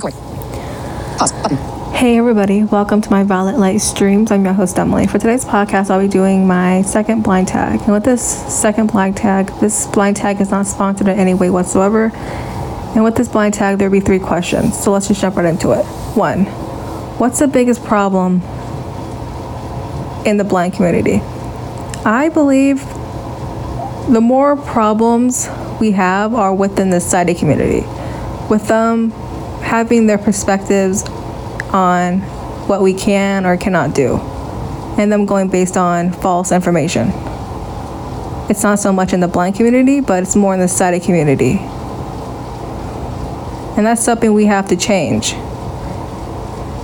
Record. Pause. Button. Hey everybody, welcome to my Violet Light streams. I'm your host Emily. For today's podcast, I'll be doing my second blind tag. And with this second blind tag, this blind tag is not sponsored in any way whatsoever. And with this blind tag, there'll be three questions. So let's just jump right into it. One, what's the biggest problem in the blind community? I believe the more problems we have are within the sighted community, with them having their perspectives on what we can or cannot do, and them going based on false information. It's not so much in the blind community, but it's more in the sighted community. And that's something we have to change.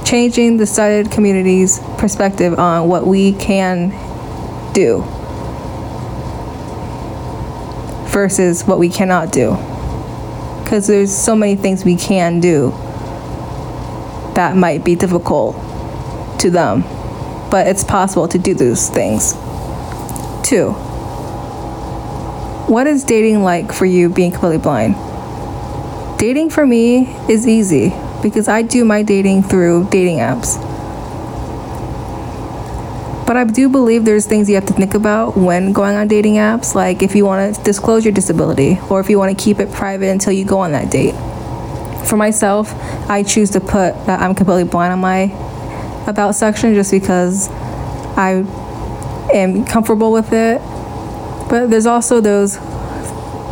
Changing the sighted community's perspective on what we can do versus what we cannot do. Because there's so many things we can do that might be difficult to them, but it's possible to do those things. Two, what is dating like for you being completely blind? Dating for me is easy because I do my dating through dating apps. But I do believe there's things you have to think about when going on dating apps, like if you want to disclose your disability or if you want to keep it private until you go on that date. For myself, I choose to put that I'm completely blind on my about section just because I am comfortable with it. But there's also those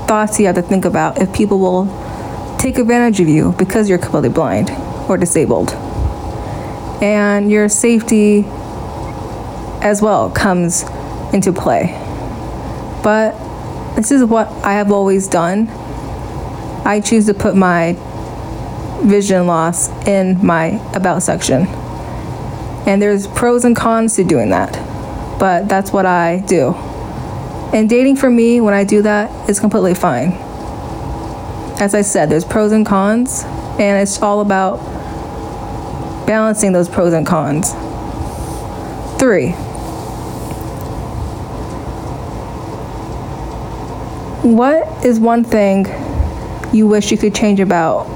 thoughts you have to think about if people will take advantage of you because you're completely blind or disabled. And your safety as well comes into play. But this is what I have always done. I choose to put my vision loss in my about section. And there's pros and cons to doing that. But that's what I do. And dating for me, when I do that, is completely fine. As I said, there's pros and cons, and it's all about balancing those pros and cons. Three, What is one thing you wish you could change about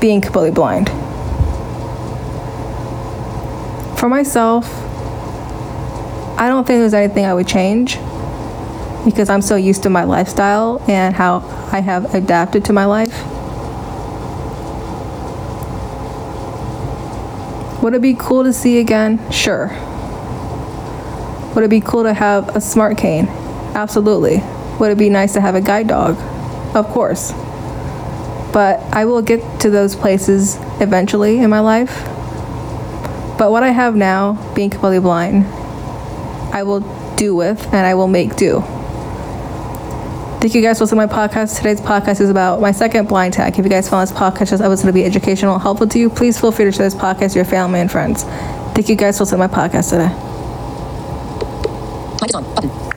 being completely blind? For myself, I don't think there's anything I would change because I'm so used to my lifestyle and how I have adapted to my life. Would it be cool to see again? Sure. Would it be cool to have a smart cane? Absolutely. Would it be nice to have a guide dog? Of course. But I will get to those places eventually in my life. But what I have now, being completely blind, I will do with and I will make do. Thank you guys for listening to my podcast. Today's podcast is about my second blind tag. If you guys found this podcast just going to be educational and helpful to you, please feel free to share this podcast to your family and friends. Thank you guys for listening to my podcast today. Mic is on. Button.